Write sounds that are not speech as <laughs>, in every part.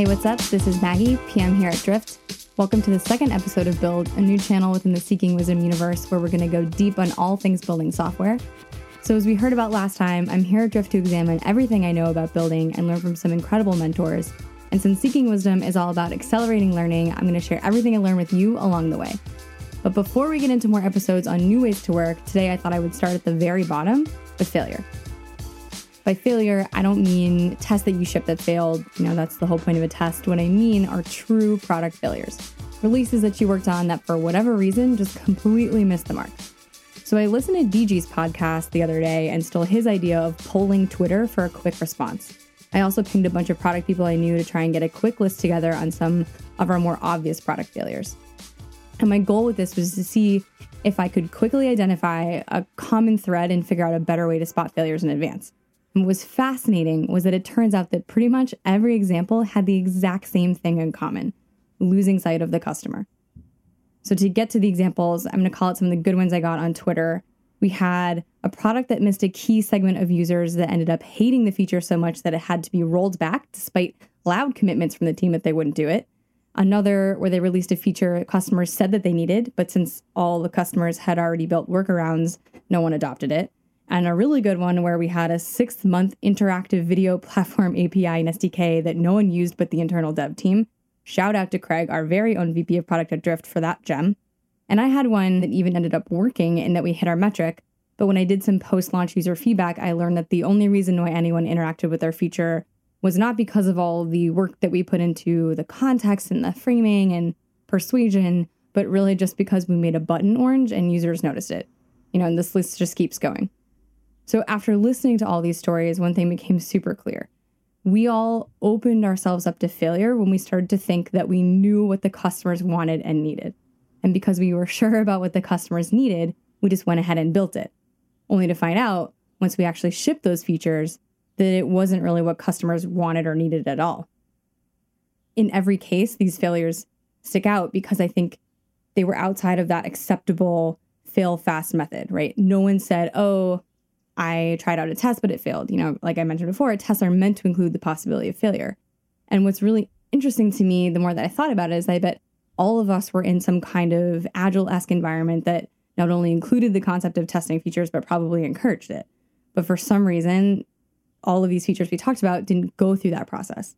Hey, what's up? This is Maggie, PM here at Drift. Welcome to the second episode of Build, a new channel within the Seeking Wisdom universe where we're going to go deep on all things building software. So, as we heard about last time, I'm here at Drift to examine everything I know about building and learn from some incredible mentors. And since Seeking Wisdom is all about accelerating learning, I'm going to share everything I learned with you along the way. But before we get into more episodes on new ways to work, today I thought I would start at the very bottom with failure. By failure, I don't mean tests that you ship that failed. You know, that's the whole point of a test. What I mean are true product failures. Releases that you worked on that for whatever reason just completely missed the mark. So I listened to DG's podcast the other day and stole his idea of polling Twitter for a quick response. I also pinged a bunch of product people I knew to try and get a quick list together on some of our more obvious product failures. And my goal with this was to see if I could quickly identify a common thread and figure out a better way to spot failures in advance. Was fascinating was that it turns out that pretty much every example had the exact same thing in common losing sight of the customer. So, to get to the examples, I'm going to call it some of the good ones I got on Twitter. We had a product that missed a key segment of users that ended up hating the feature so much that it had to be rolled back despite loud commitments from the team that they wouldn't do it another where they released a feature customers said that they needed, but since all the customers had already built workarounds, no one adopted it. And a really good one where we had a six month interactive video platform <laughs> API and SDK that no one used but the internal dev team. Shout out to Craig, our very own VP of product at Drift, for that gem. And I had one that even ended up working in that we hit our metric. But when I did some post launch user feedback, I learned that the only reason why anyone interacted with our feature was not because of all the work that we put into the context and the framing and persuasion, but really just because we made a button orange and users noticed it. You know, and this list just keeps going. So after listening to all these stories, one thing became super clear. We all opened ourselves up to failure when we started to think that we knew what the customers wanted and needed. And because we were <laughs> sure about what the customers needed, we just went ahead and built it. Only to find out, once we actually shipped those features, that it wasn't really what customers wanted or needed at all. In every case, these failures stick out because I think they were outside of that acceptable fail fast method, right? No one said, oh, I tried out a test, but it failed. You know, like I mentioned before, tests are meant to include the possibility of failure. And what's really interesting to me, the more that I thought about it, is I bet all of us were in some kind of agile esque environment that not only included the concept of testing features, but probably encouraged it. But for some reason, all of these features we talked about didn't go through that process.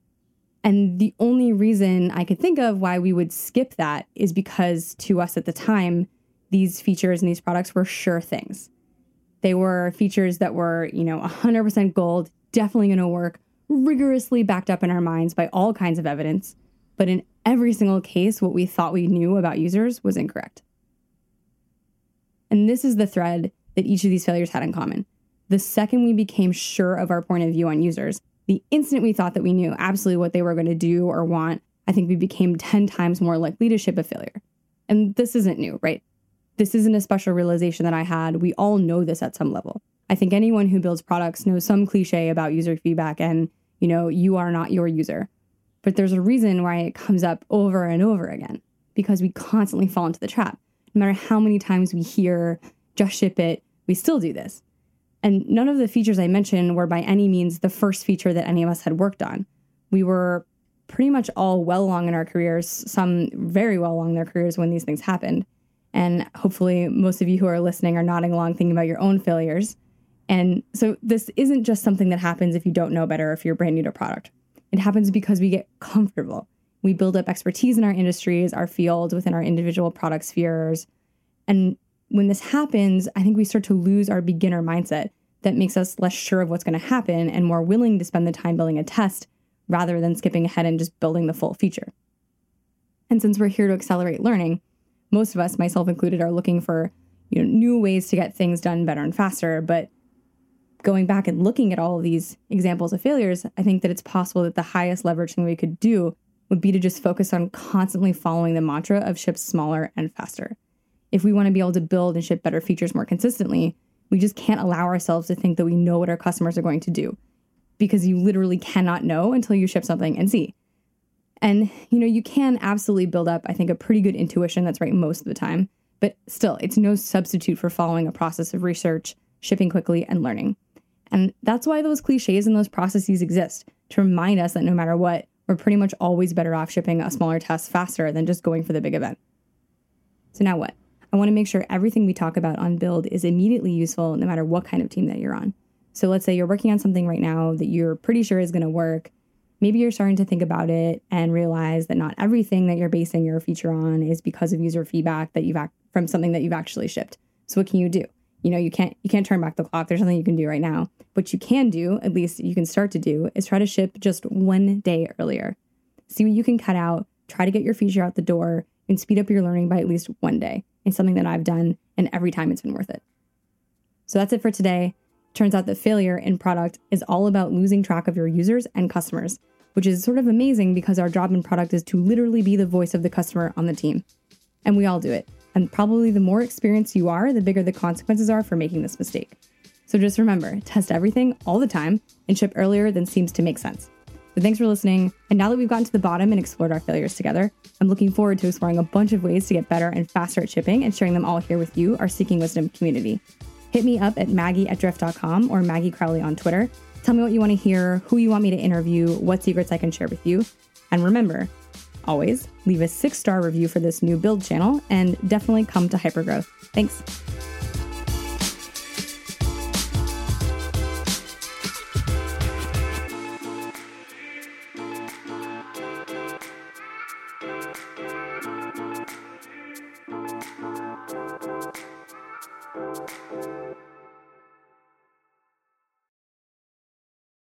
And the only reason I could think of why we would skip that is because to us at the time, these features and these products were sure things. They were features that were, you know, 100% gold, definitely going to work, rigorously backed up in our minds by all kinds of evidence. But in every single case, what we thought we knew about users was incorrect. And this is the thread that each of these failures had in common. The second we became sure of our point of view on users, the instant we thought that we knew absolutely what they were going to do or want, I think we became 10 times more likely to ship a failure. And this isn't new, right? This isn't a special realization that I had. We all know this at some level. I think anyone who builds products knows some cliche about user feedback and, you know, you are not your user. But there's a reason why it comes up over and over again because we constantly fall into the trap. No matter how many times we hear, just ship it, we still do this. And none of the features I mentioned were by any means the first feature that any of us had worked on. We were pretty much all well along in our careers, some very well along their careers when these things happened. And hopefully, most of you who are listening are nodding along thinking about your own failures. And so, this isn't just something that happens if you don't know better, or if you're brand new to a product. It happens because we get comfortable. We build up expertise in our industries, our fields, within our individual product spheres. And when this happens, I think we start to lose our beginner mindset that makes us less sure of what's going to happen and more willing to spend the time building a test rather than skipping ahead and just building the full feature. And since we're here to accelerate learning, most of us, myself included, are looking for you know, new ways to get things done better and faster. But going back and looking at all of these examples of failures, I think that it's possible that the highest leverage thing we could do would be to just focus on constantly following the mantra of ship smaller and faster if we want to be able to build and ship better features more consistently, we just can't allow ourselves to think that we know what our customers are going to do because you literally cannot know until you ship something and see. And you know, you can absolutely build up I think a pretty good intuition that's right most of the time, but still, it's no substitute for following a process of research, shipping quickly and learning. And that's why those clichés and those processes exist to remind us that no matter what, we're pretty much always better off shipping a smaller test faster than just going for the big event. So now what? I want to make sure everything we talk about on build is immediately useful no matter what kind of team that you're on. So let's say you're working on something right now that you're pretty sure is going to work. Maybe you're starting to think about it and realize that not everything that you're basing your feature on is because of user feedback that you've ac- from something that you've actually shipped. So what can you do? You know, you can't you can't turn back the clock. There's nothing you can do right now. What you can do, at least you can start to do, is try to ship just one day earlier. See what you can cut out, try to get your feature out the door, and speed up your learning by at least one day. It's something that I've done, and every time it's been worth it. So that's it for today. Turns out that failure in product is all about losing track of your users and customers, which is sort of amazing because our job and product is to literally be the voice of the customer on the team. And we all do it. And probably the more experienced you are, the bigger the consequences are for making this mistake. So just remember test everything all the time and ship earlier than seems to make sense. So thanks for listening. And now that we've gotten to the bottom and explored our failures together, I'm looking forward to exploring a bunch of ways to get better and faster at shipping and sharing them all here with you, our Seeking Wisdom community. Hit me up at maggie at drift.com or Maggie Crowley on Twitter. Tell me what you want to hear, who you want me to interview, what secrets I can share with you. And remember, always leave a six star review for this new build channel and definitely come to Hypergrowth. Thanks.